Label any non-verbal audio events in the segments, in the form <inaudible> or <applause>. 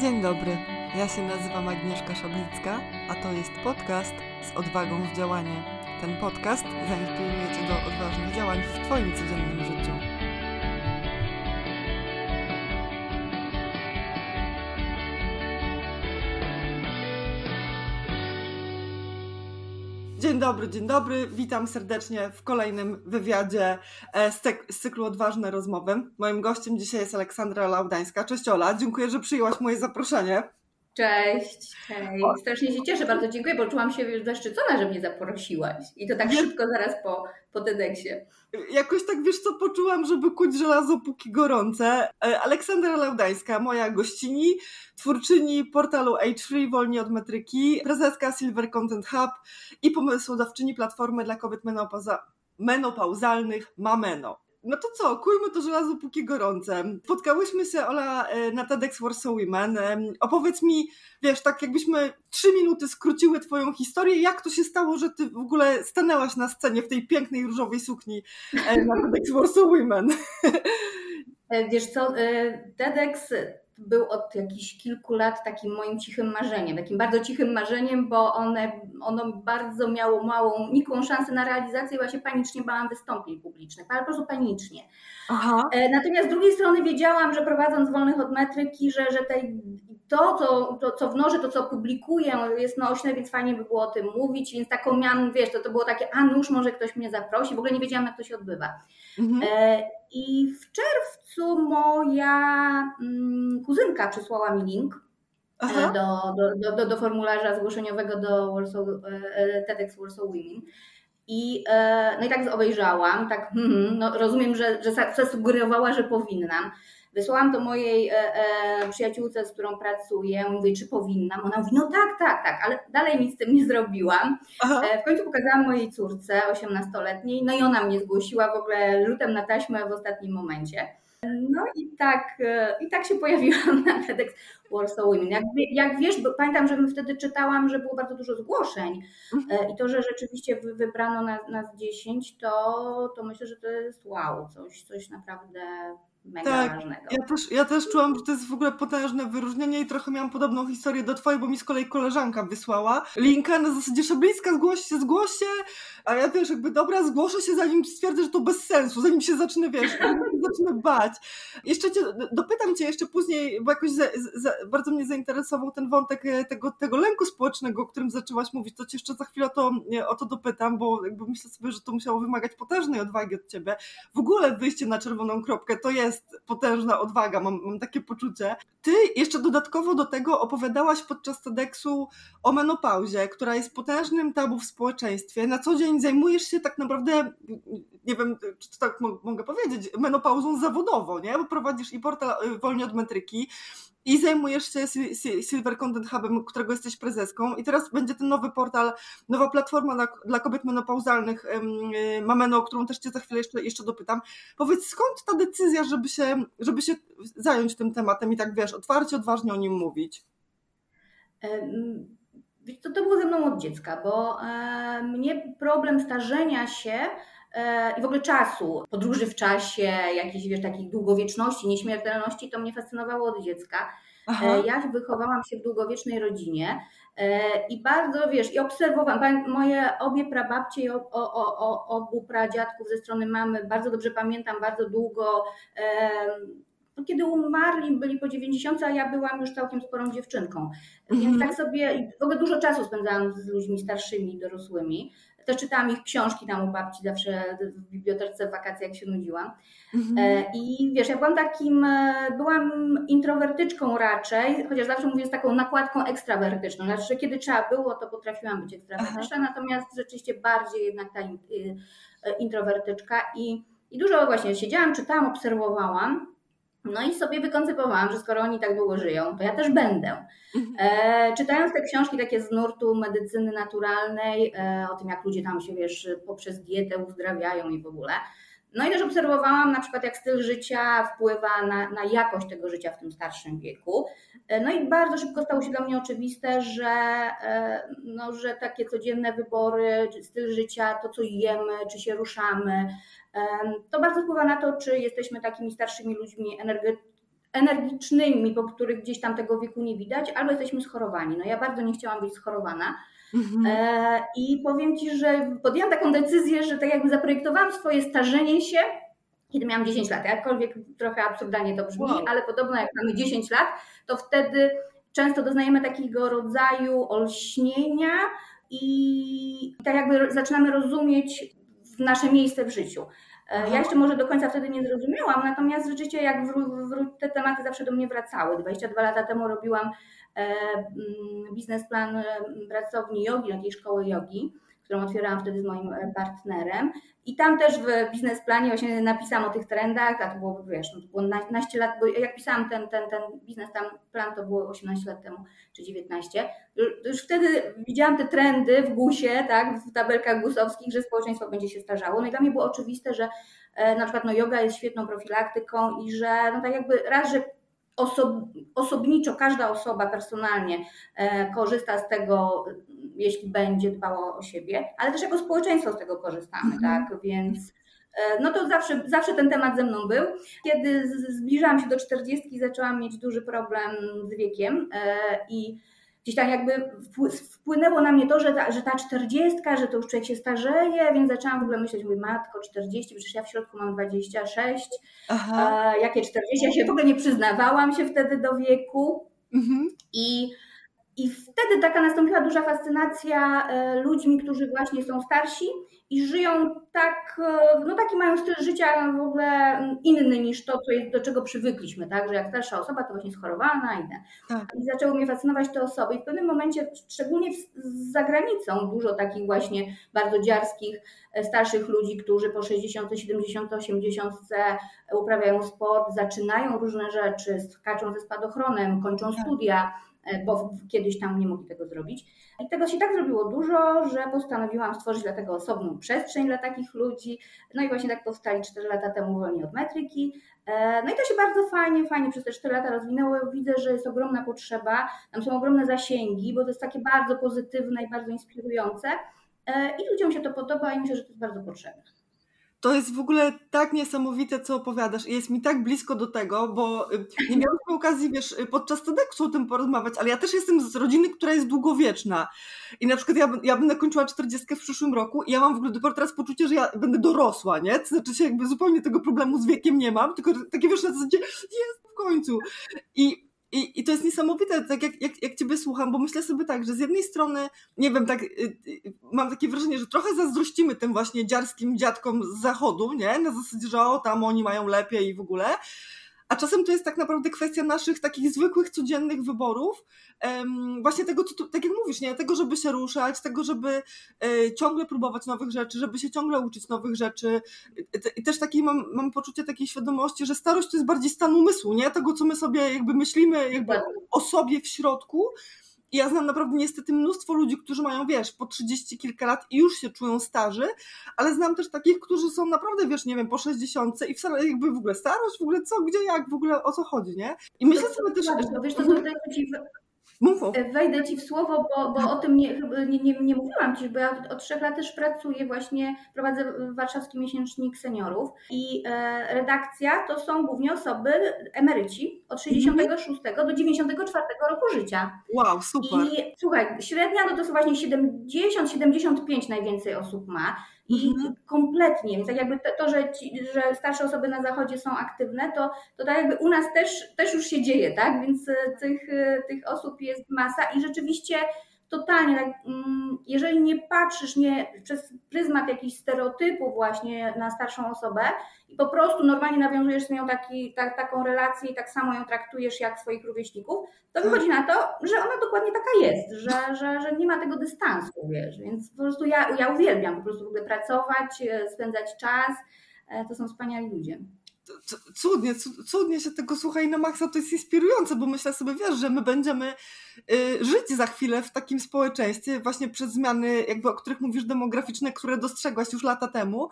Dzień dobry, ja się nazywam Agnieszka Szablicka, a to jest podcast z odwagą w działanie. Ten podcast zainspiruje Cię do odważnych działań w Twoim codziennym życiu. Dzień dobry, dzień dobry. Witam serdecznie w kolejnym wywiadzie e, z, z cyklu Odważne Rozmowy. Moim gościem dzisiaj jest Aleksandra Laudańska. Cześć Ola, dziękuję, że przyjęłaś moje zaproszenie. Cześć, hej. Strasznie się cieszę, bardzo dziękuję, bo czułam się zaszczycona, że mnie zaprosiłaś. I to tak szybko zaraz po, po TEDxie. Jakoś tak, wiesz co, poczułam, żeby kuć żelazo póki gorące. E, Aleksandra Laudańska, moja gościni, twórczyni portalu H3 Wolni od Metryki, prezeska Silver Content Hub i pomysłodawczyni platformy dla kobiet menopauza menopauzalnych Mameno. No to co, kujmy to żelazo póki gorące. Spotkałyśmy się, Ola, e, na TEDx Warsaw Women. Opowiedz mi, wiesz, tak jakbyśmy trzy minuty skróciły twoją historię, jak to się stało, że ty w ogóle stanęłaś na scenie w tej pięknej różowej sukni e, na TEDx Warsaw Women. <laughs> E, wiesz co, TEDx był od jakichś kilku lat takim moim cichym marzeniem, takim bardzo cichym marzeniem, bo one, ono bardzo miało małą, nikłą szansę na realizację, bo ja się panicznie bałam wystąpień publicznych, ale po prostu panicznie. Aha. E, natomiast z drugiej strony wiedziałam, że prowadząc wolnych od metryki, że, że tej, to, co, to, co wnoszę, to, co publikuję, jest nośne, więc fajnie by było o tym mówić, więc taką miałam, wiesz, to, to było takie, a nuż, może ktoś mnie zaprosi, w ogóle nie wiedziałam, jak to się odbywa. Mhm. E, I w czerwcu moja mm, kuzynka przysłała mi link e, do, do, do, do, formularza zgłoszeniowego do Warsaw, e, TEDx Warsaw Women. I, no i tak obejrzałam, tak hmm, no rozumiem, że, że zasugerowała, że powinnam. Wysłałam to mojej e, e, przyjaciółce, z którą pracuję, mówię, czy powinnam. Ona mówi, no tak, tak, tak, ale dalej nic z tym nie zrobiłam. E, w końcu pokazałam mojej córce, 18-letniej, no i ona mnie zgłosiła w ogóle rzutem na taśmę w ostatnim momencie. No i tak, e, i tak się pojawiłam na TEDx Warsaw Women. Jak, jak wiesz, bo pamiętam, że wtedy czytałam, że było bardzo dużo zgłoszeń mhm. i to, że rzeczywiście wybrano nas, nas 10, to, to myślę, że to jest wow, coś, coś naprawdę mega tak, ważnego. Ja też, ja też czułam, że to jest w ogóle potężne wyróżnienie i trochę miałam podobną historię do twojej, bo mi z kolei koleżanka wysłała linka na zasadzie Szablińska, zgłoś się, zgłoś się, a ja wiesz, jakby dobra, zgłoszę się zanim stwierdzę, że to bez sensu, zanim się zacznę, wiesz, <laughs> zacznę bać. Jeszcze cię, dopytam cię jeszcze później, bo jakoś za, za, bardzo mnie zainteresował ten wątek e, tego, tego lęku społecznego, o którym zaczęłaś mówić, to cię jeszcze za chwilę o to, o to dopytam, bo jakby myślę sobie, że to musiało wymagać potężnej odwagi od ciebie. W ogóle wyjście na czerwoną kropkę to jest potężna odwaga, mam, mam takie poczucie. Ty jeszcze dodatkowo do tego opowiadałaś podczas TEDxu o menopauzie, która jest potężnym tabu w społeczeństwie. Na co dzień zajmujesz się tak naprawdę, nie wiem, czy tak mogę powiedzieć, menopauzą zawodowo, nie? Bo prowadzisz i portal y, Wolnie od Metryki, i zajmujesz się Silver Content Hubem, którego jesteś prezeską i teraz będzie ten nowy portal, nowa platforma dla, dla kobiet menopauzalnych y, Mameno, o którą też Cię za chwilę jeszcze, jeszcze dopytam. Powiedz, skąd ta decyzja, żeby się, żeby się zająć tym tematem i tak, wiesz, otwarcie, odważnie o nim mówić? To, to było ze mną od dziecka, bo e, mnie problem starzenia się i w ogóle czasu, podróży w czasie, jakiejś wiesz, takich długowieczności, nieśmiertelności, to mnie fascynowało od dziecka. Aha. E, ja wychowałam się w długowiecznej rodzinie i bardzo, wiesz, i obserwowałam, moje obie prababcie i o, o, o, obu pradziadków ze strony mamy, bardzo dobrze pamiętam, bardzo długo no, kiedy umarli, byli po 90, a ja byłam już całkiem sporą dziewczynką. Więc mm -hmm. tak sobie, w ogóle dużo czasu spędzałam z ludźmi starszymi, dorosłymi. Też czytałam ich książki tam u babci zawsze w bibliotece w wakacje, jak się nudziłam. Mm -hmm. I wiesz, ja byłam takim, e, byłam introwertyczką raczej, chociaż zawsze mówię z taką nakładką ekstrawertyczną. Znaczy, kiedy trzeba było, to potrafiłam być ekstrawertyczna, Aha. natomiast rzeczywiście bardziej jednak ta y, introwertyczka. I, I dużo właśnie siedziałam, czytałam, obserwowałam. No i sobie wykoncypowałam, że skoro oni tak długo żyją, to ja też będę. Mhm. E, czytając te książki takie z nurtu medycyny naturalnej, e, o tym jak ludzie tam się, wiesz, poprzez dietę uzdrawiają i w ogóle. No i też obserwowałam na przykład, jak styl życia wpływa na, na jakość tego życia w tym starszym wieku. E, no i bardzo szybko stało się dla mnie oczywiste, że, e, no, że takie codzienne wybory, styl życia, to co jemy, czy się ruszamy, to bardzo wpływa na to, czy jesteśmy takimi starszymi ludźmi energicznymi, po których gdzieś tam tego wieku nie widać, albo jesteśmy schorowani. No ja bardzo nie chciałam być schorowana. Mhm. E, I powiem Ci, że podjęłam taką decyzję, że tak jakby zaprojektowałam swoje starzenie się, kiedy miałam 10 lat. Jakkolwiek trochę absurdalnie to brzmi, wow. ale podobno jak mamy 10 lat, to wtedy często doznajemy takiego rodzaju olśnienia i tak jakby zaczynamy rozumieć nasze miejsce w życiu. E, ja jeszcze może do końca wtedy nie zrozumiałam, natomiast życie jak te tematy zawsze do mnie wracały. 22 lata temu robiłam e, biznesplan e, pracowni jogi, takiej szkoły jogi którą otwierałam wtedy z moim e, partnerem. I tam też w biznesplanie właśnie napisałam o tych trendach, a to było, wiesz, no to było naście lat, bo jak pisałam ten, ten, ten biznes tam plan, to było 18 lat temu, czy 19. Już wtedy widziałam te trendy w GUSie, tak, w tabelkach gusowskich, że społeczeństwo będzie się starzało. No i dla mnie było oczywiste, że e, na przykład no, yoga jest świetną profilaktyką i że no tak jakby raz, że osob, osobniczo każda osoba personalnie e, korzysta z tego, jeśli będzie dbała o siebie, ale też jako społeczeństwo z tego korzystamy, mhm. tak? Więc e, no to zawsze, zawsze ten temat ze mną był. Kiedy zbliżałam się do 40, zaczęłam mieć duży problem z wiekiem e, i gdzieś tam jakby wpłynęło na mnie to, że ta, że ta 40, że to już człowiek się starzeje, więc zaczęłam w ogóle myśleć, mówię, matko, 40, przecież ja w środku mam 26, Aha. jakie 40, ja się w ogóle nie przyznawałam się wtedy do wieku mhm. i i wtedy taka nastąpiła duża fascynacja e, ludźmi, którzy właśnie są starsi i żyją tak, e, no taki mają styl życia w ogóle inny niż to, co jest, do czego przywykliśmy, tak? Że jak starsza osoba to właśnie schorowana i tak. I zaczęły mnie fascynować te osoby i w pewnym momencie, szczególnie za granicą, dużo takich właśnie bardzo dziarskich, e, starszych ludzi, którzy po 60, 70, 80 uprawiają sport, zaczynają różne rzeczy, skaczą ze spadochronem, kończą tak. studia bo kiedyś tam nie mogli tego zrobić. I tego się tak zrobiło dużo, że postanowiłam stworzyć dlatego osobną przestrzeń dla takich ludzi. No i właśnie tak powstali 4 lata temu wolni od metryki. E, no i to się bardzo fajnie, fajnie przez te 4 lata rozwinęło. Widzę, że jest ogromna potrzeba, tam są ogromne zasięgi, bo to jest takie bardzo pozytywne i bardzo inspirujące. E, I ludziom się to podoba i myślę, że to jest bardzo potrzebne. To jest w ogóle tak niesamowite, co opowiadasz. I jest mi tak blisko do tego, bo y, nie miałam okazji, wiesz, y, podczas TEDxu o tym porozmawiać, ale ja też jestem z rodziny, która jest długowieczna. I na przykład ja, ja będę kończyła 40 w przyszłym roku i ja mam w ogóle dopiero teraz poczucie, że ja będę dorosła, nie? To znaczy się jakby zupełnie tego problemu z wiekiem nie mam, tylko takie wiesz na zasadzie jest w końcu i i, I to jest niesamowite, tak jak, jak, jak Ciebie słucham, bo myślę sobie tak, że z jednej strony, nie wiem, tak, y, y, mam takie wrażenie, że trochę zazdrościmy tym właśnie dziarskim dziadkom z zachodu, nie? Na zasadzie, że o, tam oni mają lepiej i w ogóle. A czasem to jest tak naprawdę kwestia naszych takich zwykłych, codziennych wyborów. Właśnie tego, co tu, tak jak mówisz, nie? Tego, żeby się ruszać, tego, żeby e, ciągle próbować nowych rzeczy, żeby się ciągle uczyć nowych rzeczy. I też takiej mam, mam poczucie takiej świadomości, że starość to jest bardziej stan umysłu, nie? Tego, co my sobie jakby myślimy jakby o sobie w środku, ja znam naprawdę niestety mnóstwo ludzi, którzy mają, wiesz, po 30 kilka lat i już się czują starzy, ale znam też takich, którzy są naprawdę, wiesz, nie wiem, po 60 i wcale jakby w ogóle starość, w ogóle co, gdzie, jak, w ogóle o co chodzi, nie? I myślę sobie też... Wiesz, to tutaj E, wejdę Ci w słowo, bo, bo o tym nie, nie, nie, nie mówiłam Ci, bo ja od, od trzech lat też pracuję właśnie, prowadzę warszawski miesięcznik seniorów i e, redakcja to są głównie osoby, emeryci od 66 mm. do 94 roku życia. Wow, super. I słuchaj, średnia no to są właśnie 70-75 najwięcej osób ma. I mhm. kompletnie, więc tak jakby to, to że, ci, że starsze osoby na zachodzie są aktywne, to, to tak jakby u nas też, też już się dzieje, tak? Więc e, tych, e, tych osób jest masa i rzeczywiście totalnie, tak, mm, jeżeli nie patrzysz nie, przez pryzmat jakichś stereotypów właśnie na starszą osobę i po prostu normalnie nawiązujesz z nią taki, ta, taką relację i tak samo ją traktujesz jak swoich rówieśników, to wychodzi na to, że ona dokładnie taka jest, że, że, że nie ma tego dystansu, wiesz, więc po prostu ja, ja uwielbiam po prostu w ogóle pracować, e, spędzać czas, e, to są wspaniali ludzie. Cudnie, cudnie się tego słucha i na maksa to jest inspirujące, bo myślę sobie, wiesz, że my będziemy żyć za chwilę w takim społeczeństwie właśnie przez zmiany, jakby o których mówisz, demograficzne, które dostrzegłaś już lata temu,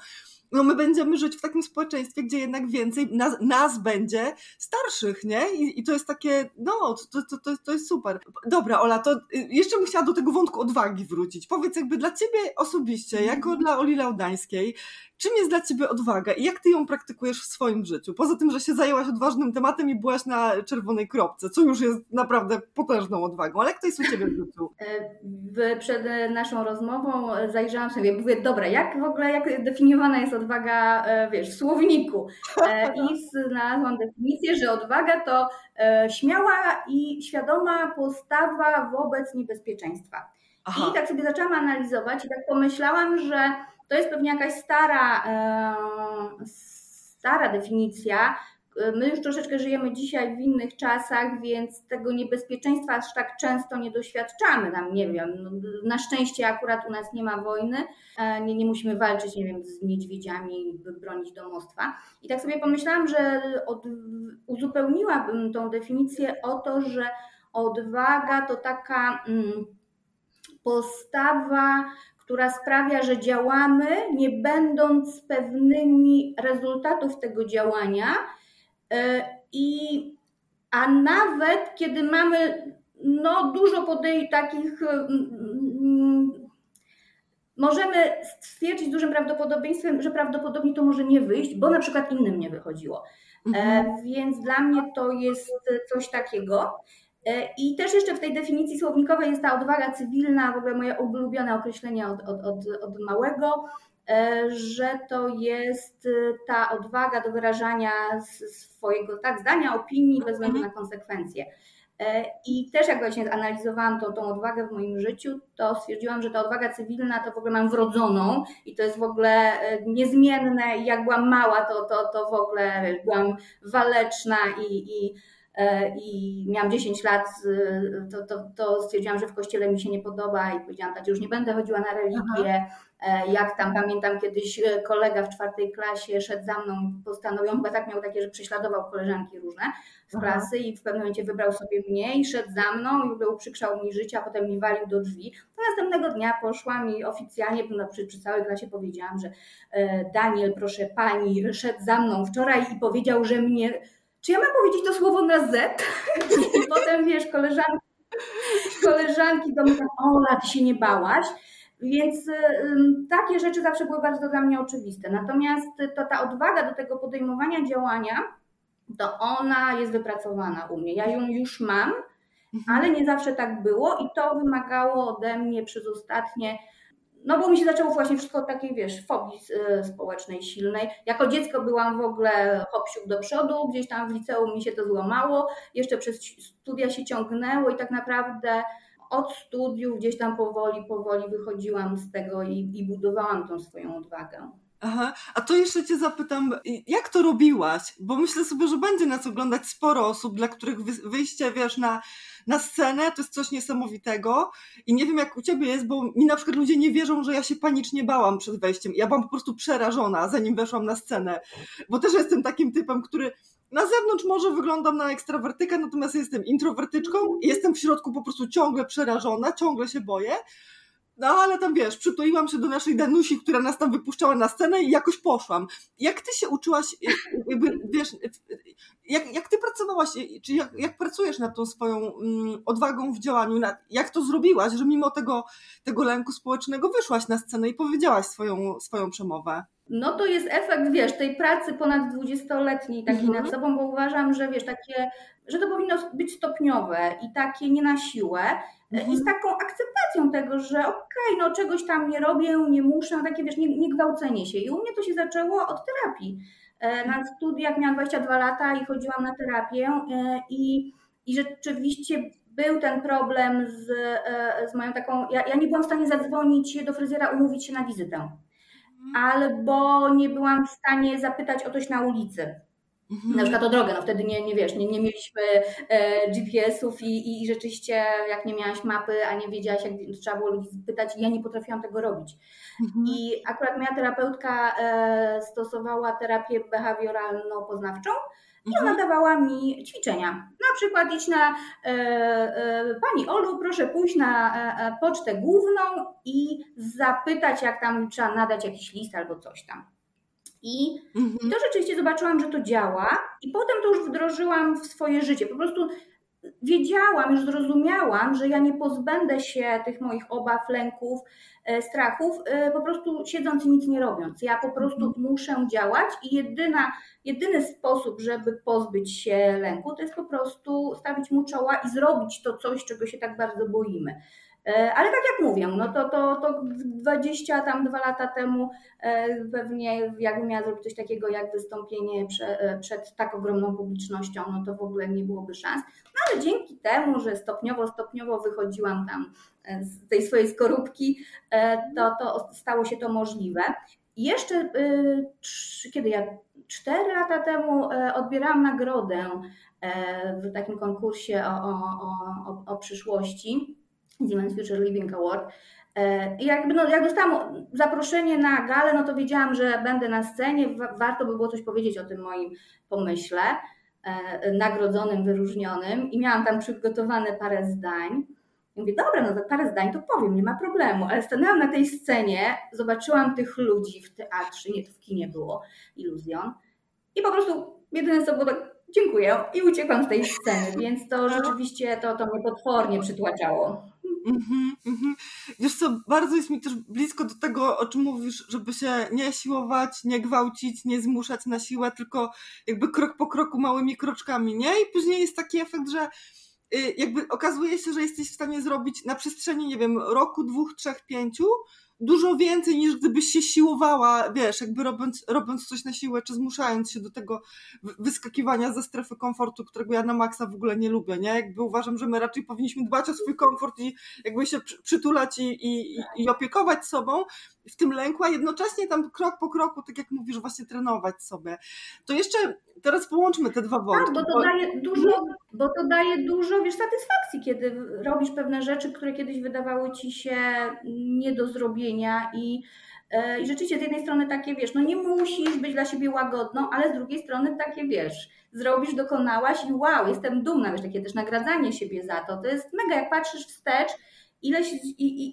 no my będziemy żyć w takim społeczeństwie, gdzie jednak więcej nas, nas będzie starszych, nie? I, I, to jest takie, no, to, to, to, to jest super. Dobra, Ola, to y, jeszcze bym chciała do tego wątku odwagi wrócić. Powiedz jakby dla ciebie osobiście, jako dla Oli Laudańskiej, czym jest dla ciebie odwaga i jak ty ją praktykujesz w swoim życiu? Poza tym, że się zajęłaś odważnym tematem i byłaś na czerwonej kropce, co już jest naprawdę potężną odwagą, ale jak to jest u Ciebie w życiu? E, przed naszą rozmową zajrzałam sobie, mówię, dobra, jak w ogóle, jak definiowana jest odwaga, e, wiesz, w słowniku? E, I znalazłam definicję, że odwaga to śmiała i świadoma postawa wobec niebezpieczeństwa. Aha. I tak sobie zaczęłam analizować i tak pomyślałam, że to jest pewnie jakaś stara, stara definicja. My już troszeczkę żyjemy dzisiaj w innych czasach, więc tego niebezpieczeństwa aż tak często nie doświadczamy. Tam nie wiem, no, na szczęście akurat u nas nie ma wojny, e, nie, nie musimy walczyć, nie wiem, z niedźwiedziami, by bronić domostwa. I tak sobie pomyślałam, że od, uzupełniłabym tą definicję o to, że odwaga to taka. Mm, postawa, która sprawia, że działamy, nie będąc pewnymi rezultatów tego działania. E, I, a nawet kiedy mamy no, dużo podej takich, mm, możemy stwierdzić z dużym prawdopodobieństwem, że prawdopodobnie to może nie wyjść, bo na przykład innym nie wychodziło. E, mhm. Więc dla mnie to jest coś takiego. E, I też jeszcze w tej definicji słownikowej jest ta odwaga cywilna, w ogóle moje ulubione określenie od, od, od, od małego, że to jest e, ta odwaga do wyrażania swojego tak, zdania, opinii bez względu na konsekwencje. I też jak właśnie analizowałam tą, tą odwagę w moim życiu, to stwierdziłam, że ta odwaga cywilna to w ogóle mam wrodzoną i to jest w ogóle niezmienne. Jak byłam mała, to, to, to w ogóle byłam waleczna i, i E, i miałam 10 lat, to, to, to stwierdziłam, że w kościele mi się nie podoba i powiedziałam tak, już nie będę chodziła na religię. Aha. E, jak tam pamiętam kiedyś e, kolega w czwartej klasie szedł za mną i postanowił, chyba tak miał takie, że prześladował koleżanki różne z klasy i w pewnym momencie wybrał sobie mnie i szedł za mną i w ogóle uprzykrzał mi życie, a potem mi walił do drzwi. To następnego dnia poszłam i oficjalnie przy, przy całej klasie powiedziałam, że Daniel, proszę pani, szedł za mną wczoraj i powiedział, że mnie czy ja mam powiedzieć to słowo na Z? <laughs> I potem wiesz, koleżanki, koleżanki do mnie, Ola, ty się nie bałaś. Więc y, takie rzeczy zawsze były bardzo dla mnie oczywiste. Natomiast to, ta odwaga do tego podejmowania działania, to ona jest wypracowana u mnie. Ja ją już mam, mhm. ale nie zawsze tak było i to wymagało ode mnie przez ostatnie no bo mi się zaczęło właśnie wszystko od takiej, wiesz, fobii y, społecznej silnej. Jako dziecko byłam w ogóle hopsiuk do przodu, gdzieś tam w liceum mi się to złamało, jeszcze przez studia się ciągnęło i tak naprawdę od studiów gdzieś tam powoli, powoli wychodziłam z tego i, i budowałam tą swoją odwagę. Aha, a to jeszcze Cię zapytam, jak to robiłaś? Bo myślę sobie, że będzie nas oglądać sporo osób, dla których wyjście, wiesz, na na scenę to jest coś niesamowitego i nie wiem jak u ciebie jest, bo mi na przykład ludzie nie wierzą, że ja się panicznie bałam przed wejściem. Ja byłam po prostu przerażona, zanim weszłam na scenę, bo też jestem takim typem, który na zewnątrz może wyglądam na ekstrawertykę, natomiast jestem introwertyczką i jestem w środku po prostu ciągle przerażona, ciągle się boję. No ale tam wiesz, przytuliłam się do naszej Danusi, która nas tam wypuszczała na scenę i jakoś poszłam. Jak ty się uczyłaś, jakby, wiesz, jak, jak ty pracowałaś, czy jak, jak pracujesz nad tą swoją mm, odwagą w działaniu, nad, jak to zrobiłaś, że mimo tego, tego lęku społecznego wyszłaś na scenę i powiedziałaś swoją, swoją przemowę? No to jest efekt, wiesz, tej pracy ponad dwudziestoletniej takiej mhm. nad sobą, bo uważam, że wiesz, takie, że to powinno być stopniowe i takie nie na siłę mhm. i z taką akceptacją tego, że okej, okay, no czegoś tam nie robię, nie muszę, takie wiesz, nie, nie gwałcenie się. I u mnie to się zaczęło od terapii. E, na studiach miałam 22 lata i chodziłam na terapię e, i, i rzeczywiście był ten problem z, e, z moją taką. Ja, ja nie byłam w stanie zadzwonić do fryzjera, umówić się na wizytę. Mhm. Albo nie byłam w stanie zapytać o coś na ulicy. Mhm. Na przykład o drogę, no wtedy nie, nie wiesz, nie, nie mieliśmy e, GPS-ów i, i rzeczywiście jak nie miałaś mapy, a nie wiedziałaś, jak trzeba było ludzi pytać, ja nie potrafiłam tego robić. Mhm. I akurat moja terapeutka e, stosowała terapię behawioralno-poznawczą i ona mhm. dawała mi ćwiczenia. Na przykład idź na e, e, Pani Olu, proszę pójść na e, e pocztę główną i zapytać, jak tam trzeba nadać jakiś list albo coś tam. I mhm. to rzeczywiście zobaczyłam, że to działa, i potem to już wdrożyłam w swoje życie. Po prostu wiedziałam, już zrozumiałam, że ja nie pozbędę się tych moich obaw, lęków, e, strachów, e, po prostu siedząc i nic nie robiąc. Ja po prostu mhm. muszę działać i jedyna, jedyny sposób, żeby pozbyć się lęku, to jest po prostu stawić mu czoła i zrobić to coś, czego się tak bardzo boimy. E, ale tak jak mówię, no to, to, to 20 tam dwa lata temu e, pewnie jakbym miała zrobić coś takiego jak wystąpienie przed, przed tak ogromną publicznością, no to w ogóle nie byłoby szans. No ale dzięki temu, że stopniowo, stopniowo wychodziłam tam e, z tej swojej skorupki, to, to stało się to możliwe. I jeszcze kiedy ja cztery lata temu odbierałam nagrodę w takim konkursie o, o, o, o przyszłości Siemens Future Living Award. E, I jakby, no, jak dostałam zaproszenie na galę, no to wiedziałam, że będę na scenie. Warto by było coś powiedzieć o tym moim pomyśle, e, nagrodzonym, wyróżnionym. I miałam tam przygotowane parę zdań. I mówię, dobra, no to parę zdań to powiem, nie ma problemu. Ale stanęłam na tej scenie, zobaczyłam tych ludzi w teatrze, nie, to w kinie było, Iluzjon. I po prostu jedyne co było tak, dziękuję i uciekłam z tej sceny, więc to rzeczywiście to, to mnie potwornie przytłaczało. Mhm, mhm. Wiesz co, bardzo jest mi też blisko do tego, o czym mówisz, żeby się nie siłować, nie gwałcić, nie zmuszać na siłę, tylko jakby krok po kroku, małymi kroczkami, nie? I później jest taki efekt, że y, jakby okazuje się, że jesteś w stanie zrobić na przestrzeni, nie wiem, roku, dwóch, trzech, pięciu, dużo więcej niż gdybyś się siłowała, wiesz, jakby robiąc, robiąc coś na siłę, czy zmuszając się do tego wyskakiwania ze strefy komfortu, którego ja na maksa w ogóle nie lubię, nie? Jakby uważam, że my raczej powinniśmy dbać o swój komfort i jakby się przytulać i, i, i opiekować sobą w tym lęku, a jednocześnie tam krok po kroku, tak jak mówisz, właśnie trenować sobie. To jeszcze teraz połączmy te dwa wątki. Tak, bo to daje dużo, bo to daje dużo, wiesz, satysfakcji, kiedy robisz pewne rzeczy, które kiedyś wydawały ci się nie do zrobienia i e, i rzeczywiście z jednej strony takie, wiesz, no nie musisz być dla siebie łagodną, ale z drugiej strony takie, wiesz, zrobisz, dokonałaś i wow, jestem dumna, wiesz, takie też nagradzanie siebie za to. To jest mega, jak patrzysz wstecz, ile,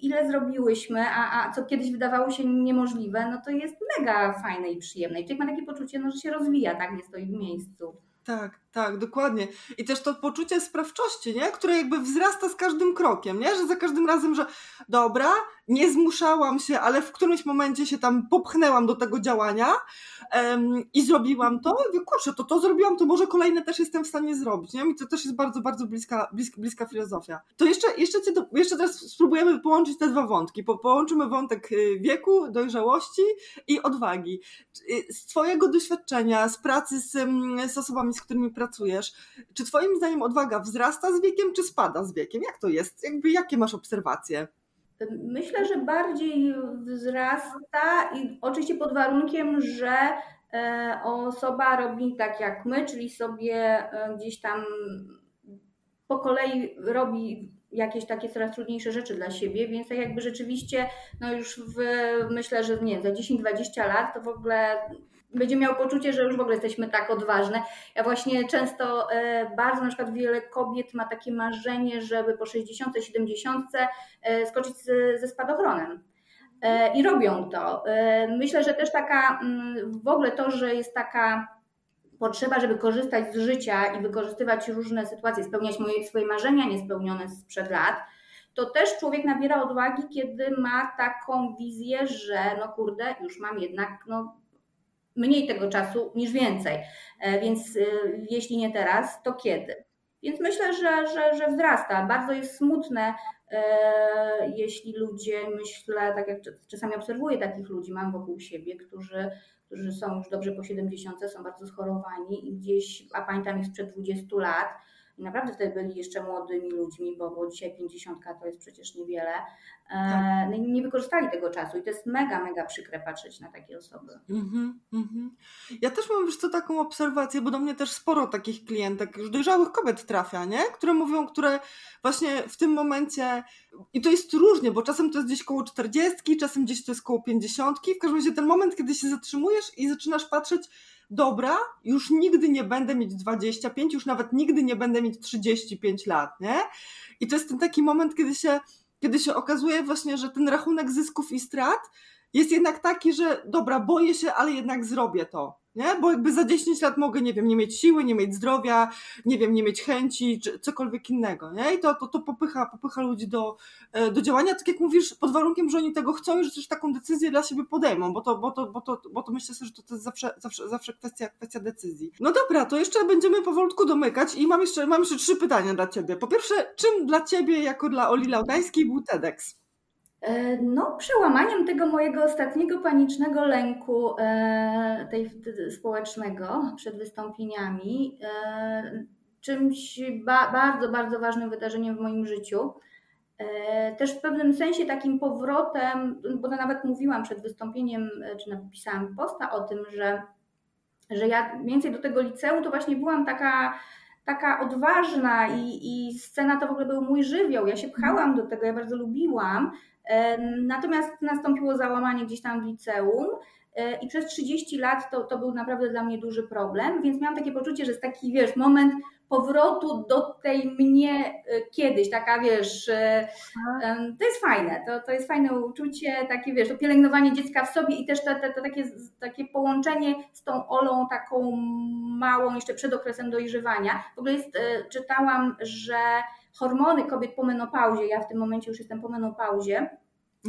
ile zrobiłyśmy, a, a co kiedyś wydawało się niemożliwe, no to jest mega fajne i przyjemne. I człowiek ma takie poczucie, no, że się rozwija, tak, nie stoi w miejscu. Tak, tak, dokładnie. I też to poczucie sprawczości, nie? które jakby wzrasta z każdym krokiem, nie? że za każdym razem, że dobra, nie zmuszałam się, ale w którymś momencie się tam popchnęłam do tego działania um, i zrobiłam to. I kurczę, to to zrobiłam, to może kolejne też jestem w stanie zrobić. Nie? I to też jest bardzo, bardzo bliska, bliska, bliska filozofia. To jeszcze, jeszcze, cię do, jeszcze teraz spróbujemy połączyć te dwa wątki. Po, połączymy wątek y, wieku, dojrzałości i odwagi. Y, z Twojego doświadczenia, z pracy z, z osobami, z którymi pracujesz, czy Twoim zdaniem odwaga wzrasta z wiekiem, czy spada z wiekiem? Jak to jest? Jakby, jakie masz obserwacje? Myślę, że bardziej wzrasta i oczywiście pod warunkiem, że e, osoba robi tak jak my, czyli sobie e, gdzieś tam po kolei robi jakieś takie coraz trudniejsze rzeczy dla siebie, więc tak jakby rzeczywiście, no już w, myślę, że nie, za 10-20 lat to w ogóle będzie miał poczucie, że już w ogóle jesteśmy tak odważne. Ja właśnie często e, bardzo na przykład wiele kobiet ma takie marzenie, żeby po 60, 70 e, skoczyć ze spadochronem. E, I robią to. Myślę, że też taka mm, w ogóle to, że jest taka potrzeba, żeby korzystać z życia i wykorzystywać różne sytuacje, spełniać moje, swoje marzenia niespełnione sprzed lat, to też człowiek nabiera odwagi, kiedy ma taką wizję, że no kurde, już mam jednak no, mniej tego czasu niż więcej. E, więc e, jeśli nie teraz, to kiedy? Więc myślę, że, że, że wzrasta. Bardzo jest smutne, e, jeśli ludzie, myślę, tak jak czasami obserwuję takich ludzi, mam wokół siebie, którzy, którzy są już dobrze po 70, są bardzo schorowani i gdzieś, a pamiętam ich sprzed 20 lat, naprawdę wtedy byli jeszcze młodymi ludźmi, bo, bo dzisiaj 50 to jest przecież niewiele. E, tak. No nie wykorzystali tego czasu i to jest mega, mega przykre patrzeć na takie osoby. Mm -hmm, Ja też mam już co taką obserwację, bo do mnie też sporo takich klientek, już dojrzałych kobiet trafia, nie? Które mówią, które właśnie w tym momencie, i to jest różnie, bo czasem to jest gdzieś koło 40, czasem gdzieś to jest koło 50, w każdym razie ten moment, kiedy się zatrzymujesz i zaczynasz patrzeć, dobra, już nigdy nie będę mieć 25, już nawet nigdy nie będę mieć 35 lat, nie? I to jest ten taki moment, kiedy się, kiedy się okazuje właśnie, że ten rachunek zysków i strat jest jednak taki, że dobra, boję się, ale jednak zrobię to. Nie? Bo jakby za 10 lat mogę, nie wiem, nie mieć siły, nie mieć zdrowia, nie wiem, nie mieć chęci, czy cokolwiek innego, nie? I to, to, to popycha, popycha ludzi do, e, do działania, tak jak mówisz, pod warunkiem, że oni tego chcą i że też taką decyzję dla siebie podejmą, bo to, bo to, bo to, bo to myślę sobie, że to, jest zawsze, zawsze, zawsze kwestia, kwestia decyzji. No dobra, to jeszcze będziemy powolutku domykać i mam jeszcze, mam jeszcze trzy pytania dla Ciebie. Po pierwsze, czym dla Ciebie, jako dla Oli Laudańskiej był TEDx? E, no, przełamaniem tego mojego ostatniego panicznego lęku e, tej, społecznego przed wystąpieniami, e, czymś ba, bardzo, bardzo ważnym wydarzeniem w moim życiu. Też w pewnym sensie takim powrotem, bo nawet mówiłam przed wystąpieniem, czy napisałam posta o tym, że, że ja więcej do tego liceum to właśnie byłam taka taka odważna i, i scena to w ogóle był mój żywioł. Ja się pchałam do tego, ja bardzo lubiłam. Natomiast nastąpiło załamanie gdzieś tam w liceum e, i przez 30 lat to, to był naprawdę dla mnie duży problem, więc miałam takie poczucie, że jest taki, wiesz, moment powrotu do tej mnie e, kiedyś, taka wiesz, e, to jest fajne, to, to jest fajne uczucie, takie wiesz, to pielęgnowanie dziecka w sobie i też to, to, to takie, takie połączenie z tą Olą taką małą jeszcze przed okresem dojrzewania. W ogóle jest, czytałam, że hormony kobiet po menopauzie, ja w tym momencie już jestem po menopauzie,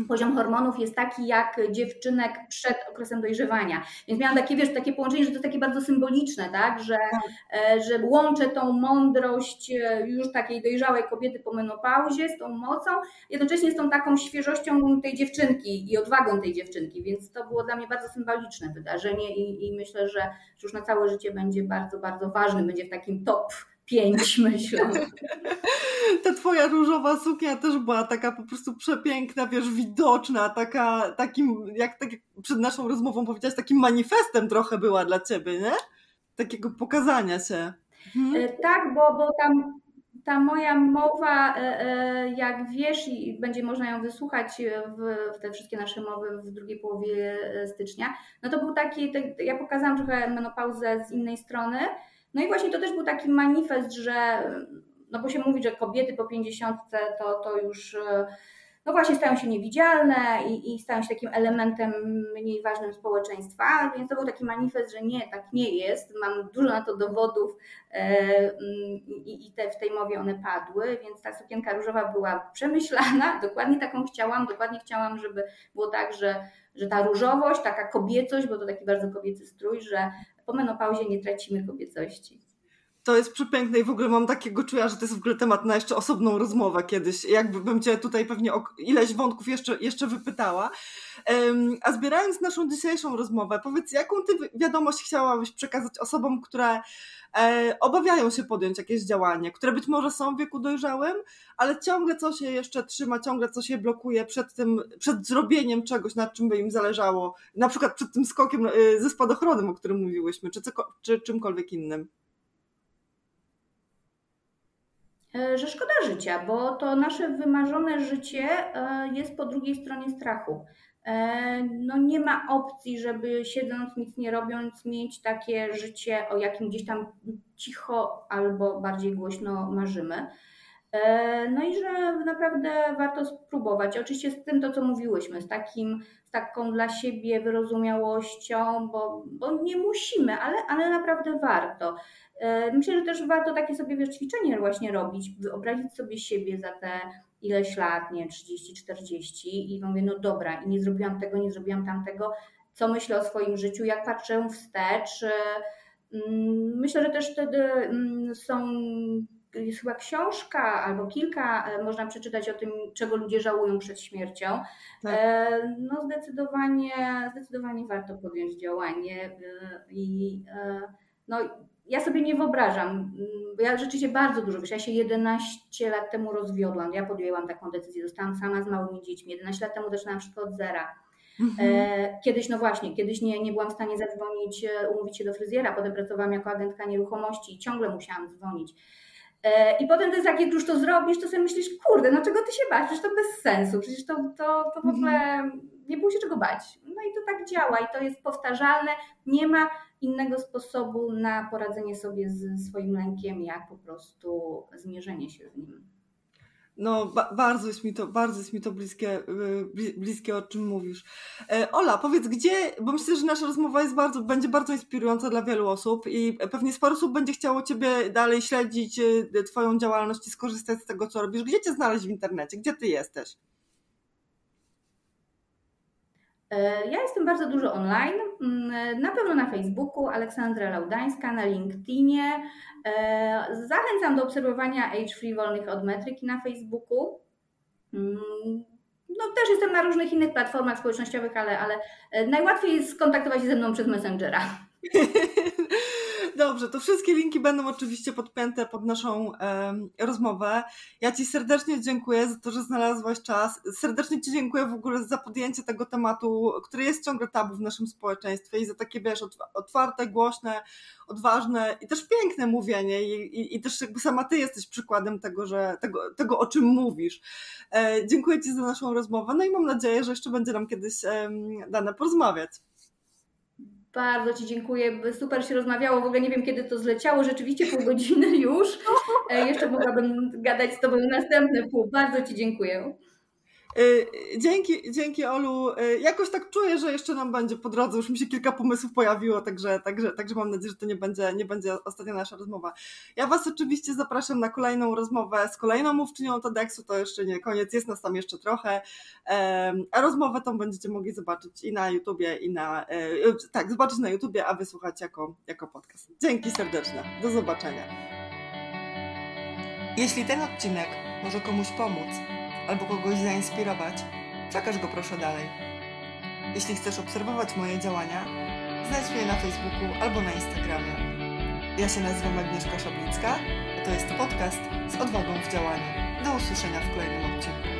poziom hormonów jest taki jak dziewczynek przed okresem dojrzewania. Więc miałam takie, wiesz, takie połączenie, że to jest takie bardzo symboliczne, tak? Że, tak. E, że łączę tą mądrość e, już takiej dojrzałej kobiety po menopauzie z tą mocą, jednocześnie z tą taką świeżością tej dziewczynki i odwagą tej dziewczynki, więc to było dla mnie bardzo symboliczne wydarzenie i, i myślę, że już na całe życie będzie bardzo, bardzo ważny, będzie w takim top pięć, <laughs> myślę. Ta twoja różowa suknia też była taka po prostu przepiękna, wiesz, widoczna, taka, takim, jak, tak przed naszą rozmową powiedziałaś, takim manifestem trochę była dla ciebie, nie? Takiego pokazania się. Mhm. E, tak, bo, bo tam ta moja mowa, e, e, jak wiesz, i będzie można ją wysłuchać w, w, te wszystkie nasze mowy w drugiej połowie stycznia, no to był taki, ja pokazałam trochę menopauzę z innej strony, no i właśnie to też był taki manifest, że no bo się mówi, że kobiety po 50 to, to już no właśnie stają się niewidzialne i, i stają się takim elementem mniej ważnym społeczeństwa, więc to był taki manifest, że nie, tak nie jest. Mam dużo na to dowodów e, i, te, w tej mowie one padły, więc ta sukienka różowa była przemyślana, <laughs> dokładnie taką chciałam, dokładnie chciałam, żeby było tak, że, że ta różowość, taka kobiecość, bo to taki bardzo kobiecy strój, że po menopauzie nie tracimy kobiecości. To jest przepiękne i w ogóle mam takiego czuja, że to jest w ogóle temat na jeszcze osobną rozmowę kiedyś. Jakbym cię tutaj pewnie o ileś wątków jeszcze, jeszcze wypytała. A zbierając naszą dzisiejszą rozmowę, powiedz, jaką ty wiadomość chciałabyś przekazać osobom, które obawiają się podjąć jakieś działanie, które być może są w wieku dojrzałym, ale ciągle coś je jeszcze trzyma, ciągle coś je blokuje przed tym, przed zrobieniem czegoś, nad czym by im zależało, na przykład przed tym skokiem e, ze spadochronem, o którym mówiłyśmy, czy, czy czymkolwiek innym. E, że szkoda życia, bo to nasze wymarzone życie e, jest po drugiej stronie strachu. E, no nie ma opcji, żeby siedząc, nic nie robiąc, mieć takie życie, o jakim gdzieś tam cicho albo bardziej głośno marzymy. No i że naprawdę warto spróbować. Oczywiście z tym to, co mówiłyśmy, z, takim, z taką dla siebie wyrozumiałością, bo, bo nie musimy, ale, ale naprawdę warto. E, myślę, że też warto takie sobie wiesz, ćwiczenie właśnie robić, wyobrazić sobie siebie za te ileś lat, nie 30-40 i mówię, no dobra, i nie zrobiłam tego, nie zrobiłam tamtego, co myślę o swoim życiu, jak patrzę wstecz. E, mm, myślę, że też wtedy mm, są jest chyba książka albo kilka, e, można przeczytać o tym, czego ludzie żałują przed śmiercią. Tak. No zdecydowanie, zdecydowanie warto podjąć działanie i no, ja sobie nie wyobrażam, bo ja rzeczywiście bardzo dużo, wiesz, ja się 11 lat temu rozwiodłam, ja podjęłam taką decyzję, zostałam sama z małymi dziećmi, 11 lat temu zaczynałam wszystko od zera. Mhm. E, kiedyś, no właśnie, kiedyś nie, nie byłam w stanie zadzwonić, e, umówić się do fryzjera, potem pracowałam jako agentka nieruchomości i ciągle musiałam dzwonić. E, I potem to jest jak już to zrobisz, to sobie myślisz, kurde, no czego ty się bać? Przecież to bez sensu, przecież to, to, to w ogóle mhm. Nie było się czego bać. No i to tak działa i to jest powtarzalne. Nie ma innego sposobu na poradzenie sobie z swoim lękiem, jak po prostu zmierzenie się z nim. No, ba bardzo, jest mi to, bardzo jest mi to bliskie, y, bliskie, o czym mówisz. E, Ola, powiedz, gdzie, bo myślę, że nasza rozmowa jest bardzo, będzie bardzo inspirująca dla wielu osób i pewnie sporo osób będzie chciało Ciebie dalej śledzić, y, Twoją działalność i skorzystać z tego, co robisz. Gdzie Cię znaleźć w internecie? Gdzie Ty jesteś? E, ja jestem bardzo dużo online, mm, na pewno na Facebooku, Aleksandra Laudańska, na LinkedInie. E, zachęcam do obserwowania Age Free Wolnych od Metryki na Facebooku. Mm, no, też jestem na różnych innych platformach społecznościowych, ale, ale e, najłatwiej jest skontaktować się ze mną przez Messengera. <laughs> Dobrze, to wszystkie linki będą oczywiście podpięte pod naszą rozmowę. Ja Ci serdecznie dziękuję za to, że znalazłaś czas. Serdecznie Ci dziękuję w ogóle za podjęcie tego tematu, który jest ciągle tabu w naszym społeczeństwie i za takie, wiesz, otwarte, głośne, odważne i też piękne mówienie i, i, i też jakby sama Ty jesteś przykładem tego, że, tego, tego o czym mówisz. E, dziękuję Ci za naszą rozmowę, no i mam nadzieję, że jeszcze będzie nam kiedyś dane porozmawiać. Bardzo Ci dziękuję. Super się rozmawiało. W ogóle nie wiem, kiedy to zleciało. Rzeczywiście pół godziny <laughs> już. E, jeszcze mogłabym gadać z Tobą następne pół. Bardzo Ci dziękuję. Y, dzięki, dzięki Olu. Y, jakoś tak czuję, że jeszcze nam będzie po drodze. Już mi się kilka pomysłów pojawiło, także, także, także mam nadzieję, że to nie będzie, nie będzie ostatnia nasza rozmowa. Ja Was oczywiście zapraszam na kolejną rozmowę z kolejną mówczynią TEDxu. To jeszcze nie koniec, jest nas tam jeszcze trochę. A rozmowę tą będziecie mogli zobaczyć i na YouTubie, i na. E, tak, zobaczyć na YouTubie, a wysłuchać jako, jako podcast. Dzięki serdeczne. Do zobaczenia. Jeśli ten odcinek może komuś pomóc, albo kogoś zainspirować, przekaż go proszę dalej. Jeśli chcesz obserwować moje działania, znajdź mnie na Facebooku albo na Instagramie. Ja się nazywam Agnieszka Szablicka, a to jest podcast z odwagą w działaniu. Do usłyszenia w kolejnym odcinku.